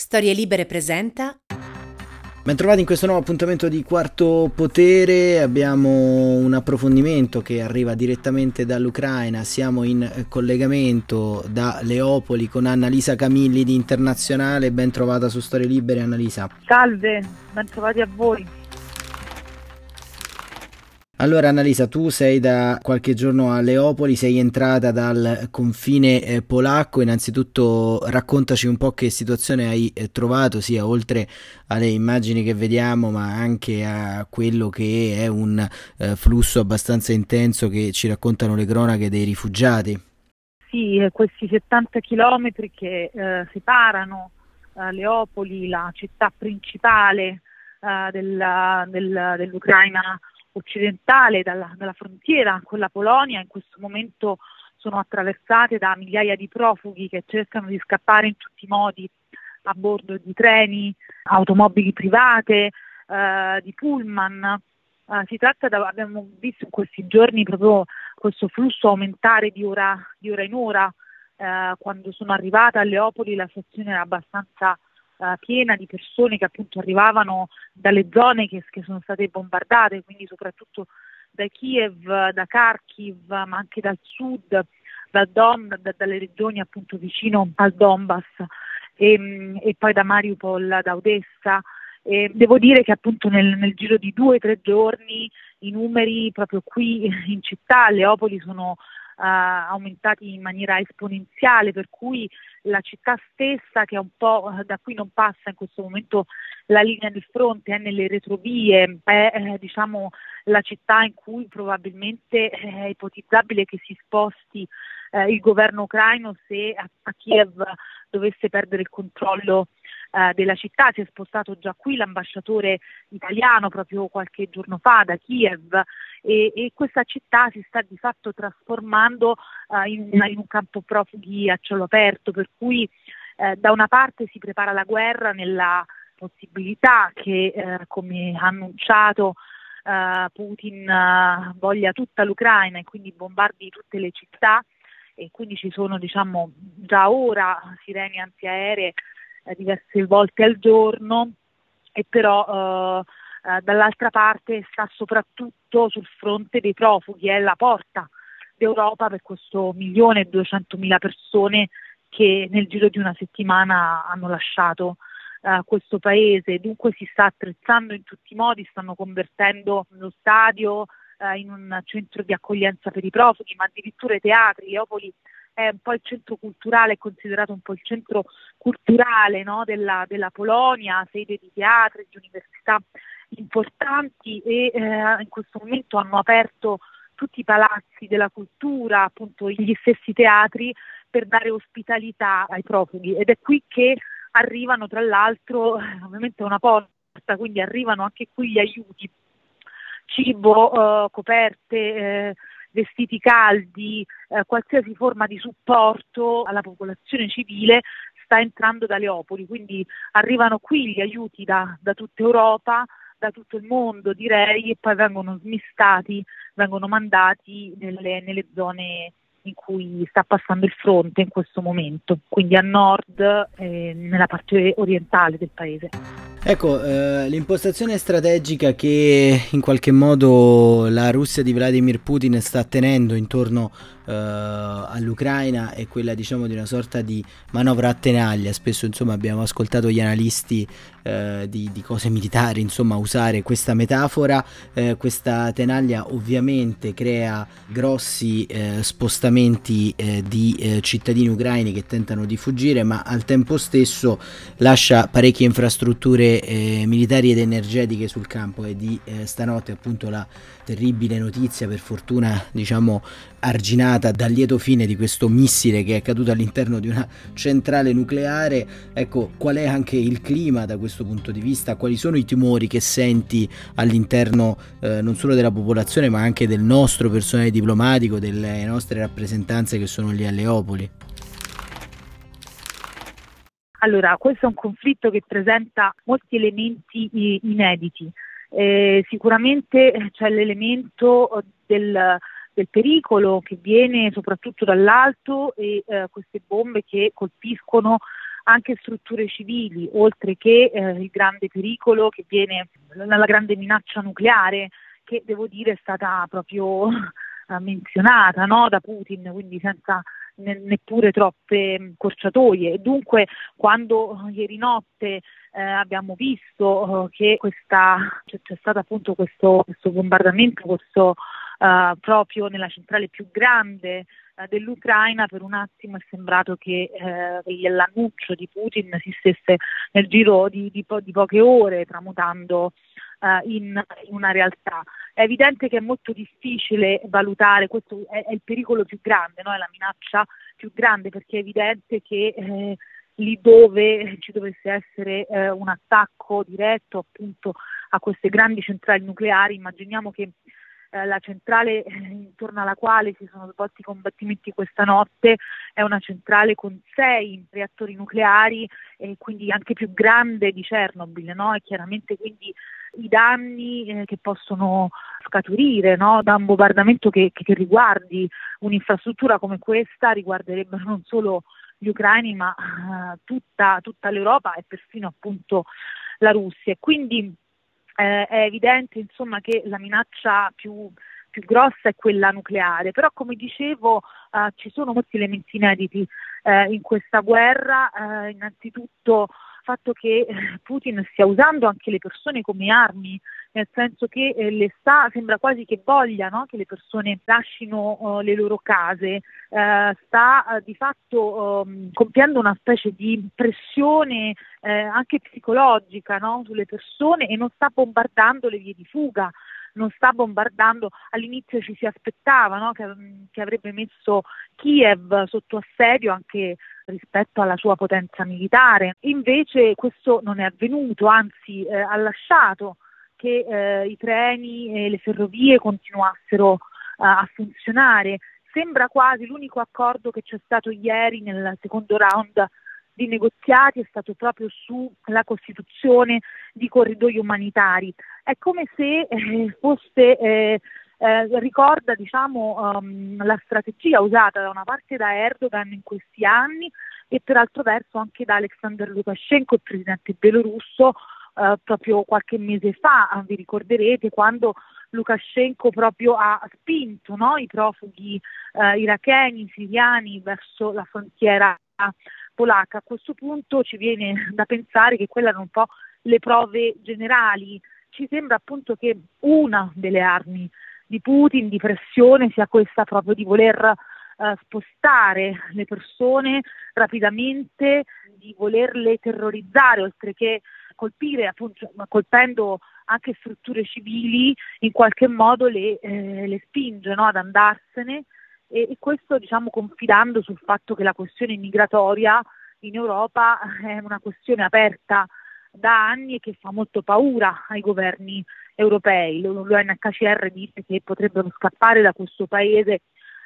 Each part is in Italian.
Storie Libere presenta. Bentrovati in questo nuovo appuntamento di Quarto Potere, abbiamo un approfondimento che arriva direttamente dall'Ucraina, siamo in collegamento da Leopoli con Annalisa Camilli di Internazionale, ben trovata su Storie Libere Annalisa. Salve, ben trovati a voi. Allora Annalisa, tu sei da qualche giorno a Leopoli, sei entrata dal confine eh, polacco, innanzitutto raccontaci un po' che situazione hai eh, trovato, sia oltre alle immagini che vediamo, ma anche a quello che è un eh, flusso abbastanza intenso che ci raccontano le cronache dei rifugiati. Sì, eh, questi 70 chilometri che eh, separano eh, Leopoli, la città principale della, del, dell'Ucraina occidentale, dalla, dalla frontiera con la Polonia, in questo momento sono attraversate da migliaia di profughi che cercano di scappare in tutti i modi a bordo di treni, automobili private, eh, di pullman. Eh, si tratta, da, abbiamo visto in questi giorni proprio questo flusso aumentare di ora, di ora in ora. Eh, quando sono arrivata a Leopoli la stazione era abbastanza eh, piena di persone che appunto arrivavano dalle zone che, che, sono state bombardate, quindi soprattutto da Kiev, da Kharkiv, ma anche dal sud, dal Don, da, dalle regioni appunto vicino al Donbass e, mm, e poi da Mariupol, da Odessa. E devo dire che appunto nel, nel giro di due o tre giorni i numeri proprio qui in città a Leopoli sono aumentati in maniera esponenziale, per cui la città stessa che è un po' eh, da qui non passa in questo momento la linea di fronte, è nelle retrovie, è eh, diciamo la città in cui probabilmente è ipotizzabile che si sposti eh, il governo ucraino se a, a Kiev dovesse perdere il controllo eh, della città, si è spostato già qui l'ambasciatore italiano proprio qualche giorno fa da Kiev e, e questa città si sta di fatto trasformando eh, in, in, un campo profughi a cielo aperto, per cui eh, da una parte si prepara la guerra nella possibilità che, eh, come ha annunciato, Uh, Putin uh, voglia tutta l'Ucraina e quindi bombardi tutte le città e quindi ci sono diciamo già ora sirene antiaeree eh, diverse volte al giorno e però eh, eh, dall'altra parte sta soprattutto sul fronte dei profughi, è la porta d'Europa per questo milione e duecentomila persone che nel giro di una settimana hanno lasciato uh, questo paese. Dunque si sta attrezzando in tutti i modi, stanno convertendo lo stadio uh, in un centro di accoglienza per i profughi, ma addirittura i teatri. Leopoli è un po' il centro culturale, è considerato un po' il centro culturale no, della, della, Polonia, sede di teatri, di università importanti e eh, in questo momento hanno aperto tutti i palazzi della cultura, appunto gli stessi teatri per dare ospitalità ai profughi. Ed è qui che arrivano tra l'altro ovviamente una porta, quindi arrivano anche qui gli aiuti, cibo, eh, coperte, eh, vestiti caldi, eh, qualsiasi forma di supporto alla popolazione civile sta entrando da Leopoli, quindi arrivano qui gli aiuti da, da tutta Europa, da tutto il mondo direi e poi vengono smistati, vengono mandati nelle, nelle zone in cui sta passando il fronte in questo momento, quindi a nord e nella parte orientale del paese. Ecco, eh, l'impostazione strategica che in qualche modo la Russia di Vladimir Putin sta tenendo intorno eh, all'Ucraina è quella diciamo di una sorta di manovra a tenaglia. Spesso insomma abbiamo ascoltato gli analisti eh, di, di, cose militari insomma usare questa metafora. Eh, questa tenaglia ovviamente crea grossi eh, spostamenti eh, di cittadini ucraini che tentano di fuggire ma al tempo stesso lascia parecchie infrastrutture eh, militari ed energetiche sul campo e di eh, stanotte appunto la terribile notizia per fortuna diciamo arginata dal lieto fine di questo missile che è caduto all'interno di una centrale nucleare. Ecco qual è anche il clima da questo punto di vista? Quali sono i timori che senti all'interno eh, non solo della popolazione ma anche del nostro personale diplomatico delle nostre rappresentanze che sono lì a Leopoli allora, questo è un conflitto che presenta molti elementi inediti. Eh, sicuramente c'è l'elemento del, del, pericolo che viene soprattutto dall'alto e eh, queste bombe che colpiscono anche strutture civili, oltre che eh, il grande pericolo che viene dalla grande minaccia nucleare, che devo dire è stata proprio menzionata no? da Putin, quindi senza neppure troppe corciatoie. E dunque quando ieri notte eh, abbiamo visto eh, che questa, c'è stato appunto questo, questo bombardamento, questo, eh, proprio nella centrale più grande eh, dell'Ucraina, per un attimo è sembrato che eh, l'annuncio di Putin si stesse nel giro di, di, po- di poche ore tramutando in, in, una realtà. È evidente che è molto difficile valutare, questo è, è il pericolo più grande, no? è la minaccia più grande perché è evidente che eh, lì dove ci dovesse essere eh, un attacco diretto appunto a queste grandi centrali nucleari, immaginiamo che eh, la centrale eh, intorno alla quale si sono svolti i combattimenti questa notte è una centrale con sei reattori nucleari e quindi anche più grande di Chernobyl, no? e chiaramente quindi i danni eh, che possono scaturire no? da un bombardamento che, che, riguardi un'infrastruttura come questa riguarderebbero non solo gli ucraini ma uh, tutta, tutta, l'Europa e persino appunto la Russia. Quindi eh, è evidente insomma, che la minaccia più, più, grossa è quella nucleare, però come dicevo uh, ci sono molti elementi inediti uh, in questa guerra, innanzitutto fatto che eh, Putin stia usando anche le persone come armi, nel senso che eh, le sta, sembra quasi che voglia no? che le persone lasciino uh, le loro case, uh, sta uh, di fatto um, compiendo una specie di pressione anche psicologica no? sulle persone e non sta bombardando le vie di fuga non sta bombardando, all'inizio ci si aspettava no? che, che, avrebbe messo Kiev sotto assedio anche rispetto alla sua potenza militare. Invece questo non è avvenuto, anzi eh, ha lasciato che eh, i treni e le ferrovie continuassero eh, a funzionare. Sembra quasi l'unico accordo che c'è stato ieri nel secondo round di negoziati è stato proprio sulla costituzione di corridoi umanitari. È come se eh, fosse eh, eh, ricorda diciamo, um, la strategia usata da una parte da Erdogan in questi anni e per altro verso anche da Alexander Lukashenko, il presidente belorusso, eh, proprio qualche mese fa, vi ricorderete, quando Lukashenko proprio ha spinto no, i profughi eh, iracheni, siriani verso la frontiera polacca. A questo punto ci viene da pensare che quelle erano un po' le prove generali. Ci sembra appunto che una delle armi di Putin di pressione sia questa proprio di voler eh, spostare le persone rapidamente, di volerle terrorizzare oltre che colpire, appunto, colpendo anche strutture civili, in qualche modo le, eh, le spinge no, ad andarsene e, e questo diciamo confidando sul fatto che la questione migratoria in Europa è una questione aperta da anni e che fa molto paura ai governi europei. L'UNHCR dice che potrebbero scappare da questo paese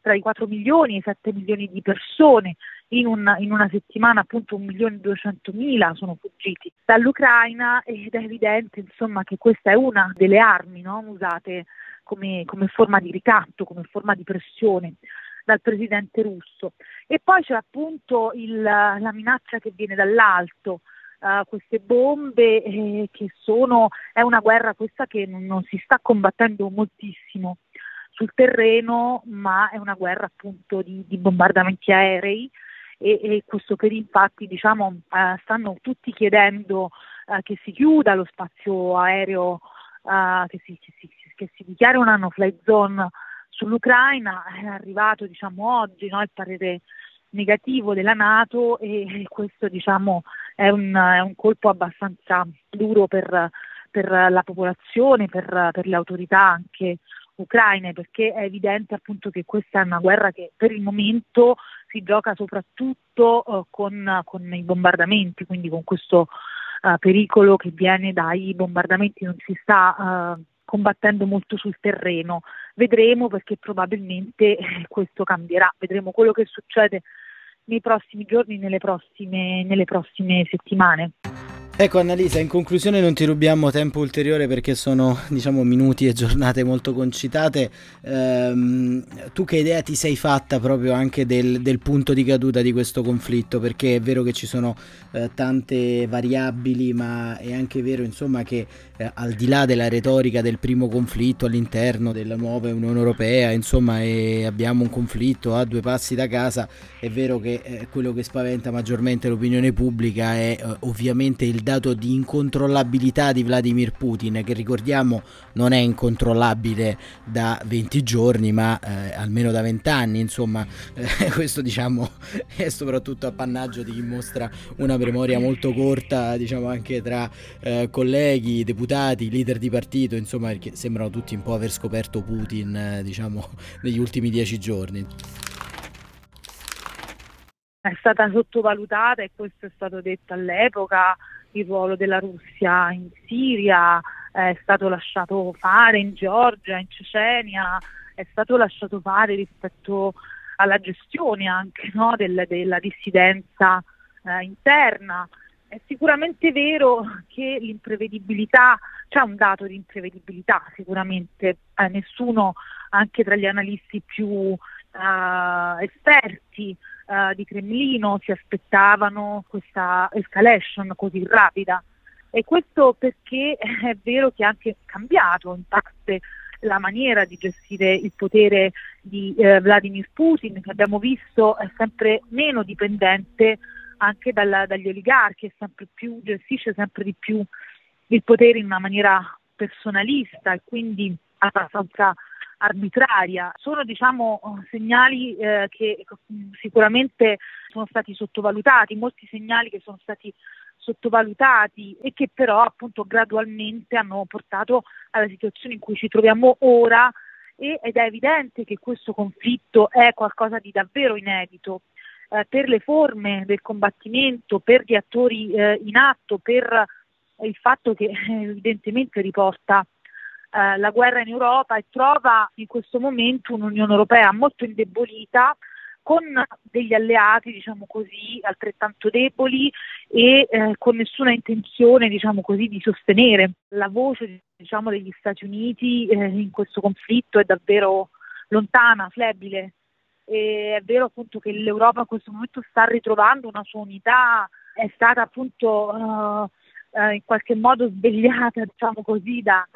tra i 4 milioni e i 7 milioni di persone. In, un, in una settimana appunto 1 milione e 200 mila sono fuggiti dall'Ucraina ed è evidente insomma che questa è una delle armi no, usate come, come forma di ricatto, come forma di pressione dal presidente russo. E poi c'è appunto il, la minaccia che viene dall'alto, uh, queste bombe eh, che sono, è una guerra questa che non, non, si sta combattendo moltissimo sul terreno, ma è una guerra appunto di, di bombardamenti aerei e, e, questo per infatti diciamo uh, stanno tutti chiedendo uh, che si chiuda lo spazio aereo, che si, che, si, che, si, dichiari una no-fly zone sull'Ucraina, è arrivato diciamo oggi no, il parere negativo della Nato e questo diciamo è un, è un colpo abbastanza duro per, per la popolazione, per, per, le autorità anche ucraine, perché è evidente appunto che questa è una guerra che per il momento si gioca soprattutto uh, con, con, i bombardamenti, quindi con questo uh, pericolo che viene dai bombardamenti, non si sta uh, combattendo molto sul terreno. Vedremo perché probabilmente questo cambierà, vedremo quello che succede nei prossimi giorni, nelle prossime, nelle prossime settimane. Ecco Annalisa, in conclusione non ti rubiamo tempo ulteriore perché sono diciamo minuti e giornate molto concitate. Ehm, tu che idea ti sei fatta proprio anche del, del, punto di caduta di questo conflitto? Perché è vero che ci sono eh, tante variabili, ma è anche vero insomma che eh, al di là della retorica del primo conflitto all'interno della nuova Unione Europea, insomma abbiamo un conflitto a due passi da casa, è vero che eh, quello che spaventa maggiormente l'opinione pubblica è eh, ovviamente il dato di incontrollabilità di Vladimir Putin, che ricordiamo non è incontrollabile da 20 giorni, ma eh, almeno da 20 anni, insomma, eh, questo diciamo è soprattutto appannaggio di chi mostra una memoria molto corta, diciamo anche tra eh, colleghi, deputati, leader di partito, insomma, perché sembrano tutti un po' aver scoperto Putin, eh, diciamo, negli ultimi 10 giorni. È stata sottovalutata e questo è stato detto all'epoca il ruolo della Russia in Siria, è stato lasciato fare in Georgia, in Cecenia, è stato lasciato fare rispetto alla gestione anche no, del, della dissidenza eh, interna. È sicuramente vero che l'imprevedibilità, c'è un dato di imprevedibilità sicuramente, eh, nessuno anche tra gli analisti più eh, esperti uh, di Cremlino si aspettavano questa escalation così rapida. E questo perché è vero che è anche cambiato in parte la maniera di gestire il potere di eh, Vladimir Putin, che abbiamo visto è sempre meno dipendente anche dalla, dagli oligarchi, sempre più, gestisce sempre di più il potere in una maniera personalista e quindi abbastanza arbitraria. Sono diciamo, segnali eh, che sicuramente sono stati sottovalutati, molti segnali che sono stati sottovalutati e che però appunto gradualmente hanno portato alla situazione in cui ci troviamo ora ed è evidente che questo conflitto è qualcosa di davvero inedito eh, per le forme del combattimento, per gli attori eh, in atto, per il fatto che evidentemente riporta eh, la guerra in Europa e trova in questo momento un'Unione Europea molto indebolita con degli alleati, diciamo così, altrettanto deboli e eh, con nessuna intenzione, diciamo così, di sostenere la voce diciamo, degli Stati Uniti eh, in questo conflitto è davvero lontana, flebile. E è vero appunto che l'Europa in questo momento sta ritrovando una sua unità, è stata appunto uh, uh, in qualche modo svegliata, diciamo così, da,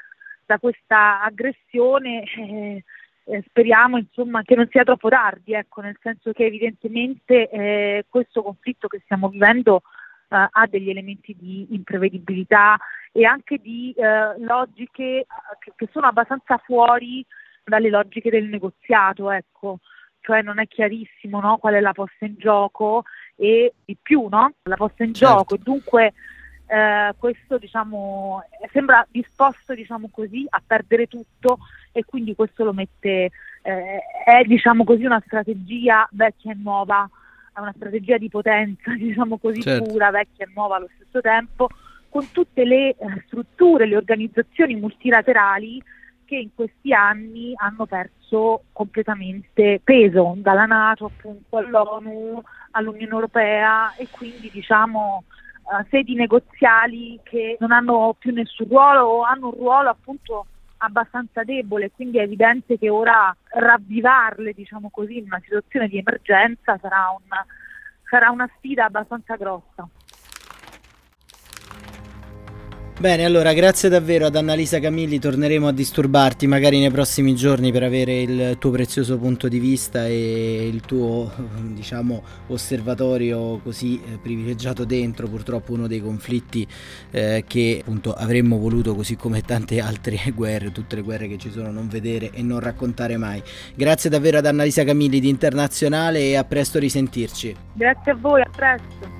da questa aggressione eh, eh, speriamo insomma, che non sia troppo tardi, ecco, nel senso che evidentemente eh, questo conflitto che stiamo vivendo eh, ha degli elementi di imprevedibilità e anche di eh, logiche eh, che, che, sono abbastanza fuori dalle logiche del negoziato, ecco. cioè non è chiarissimo no, qual è la posta in gioco e di più no? la posta in certo. gioco e dunque eh, questo diciamo, sembra disposto diciamo così, a perdere tutto e quindi questo lo mette, eh, è diciamo così, una strategia vecchia e nuova, una strategia di potenza diciamo così certo. pura, vecchia e nuova allo stesso tempo, con tutte le eh, strutture, le organizzazioni multilaterali che in questi anni hanno perso completamente peso, dalla Nato appunto all'ONU, all'Unione Europea e quindi diciamo sedi negoziali che non hanno più nessun ruolo o hanno un ruolo appunto abbastanza debole, quindi è evidente che ora ravvivarle, diciamo così, in una situazione di emergenza sarà, un, sarà una sfida abbastanza grossa. Bene, allora grazie davvero ad Annalisa Camilli, torneremo a disturbarti magari nei prossimi giorni per avere il tuo prezioso punto di vista e il tuo, diciamo, osservatorio così eh, privilegiato dentro purtroppo uno dei conflitti eh, che appunto avremmo voluto così come tante altre guerre, tutte le guerre che ci sono, non vedere e non raccontare mai. Grazie davvero ad Annalisa Camilli di Internazionale e a presto risentirci. Grazie a voi, a presto.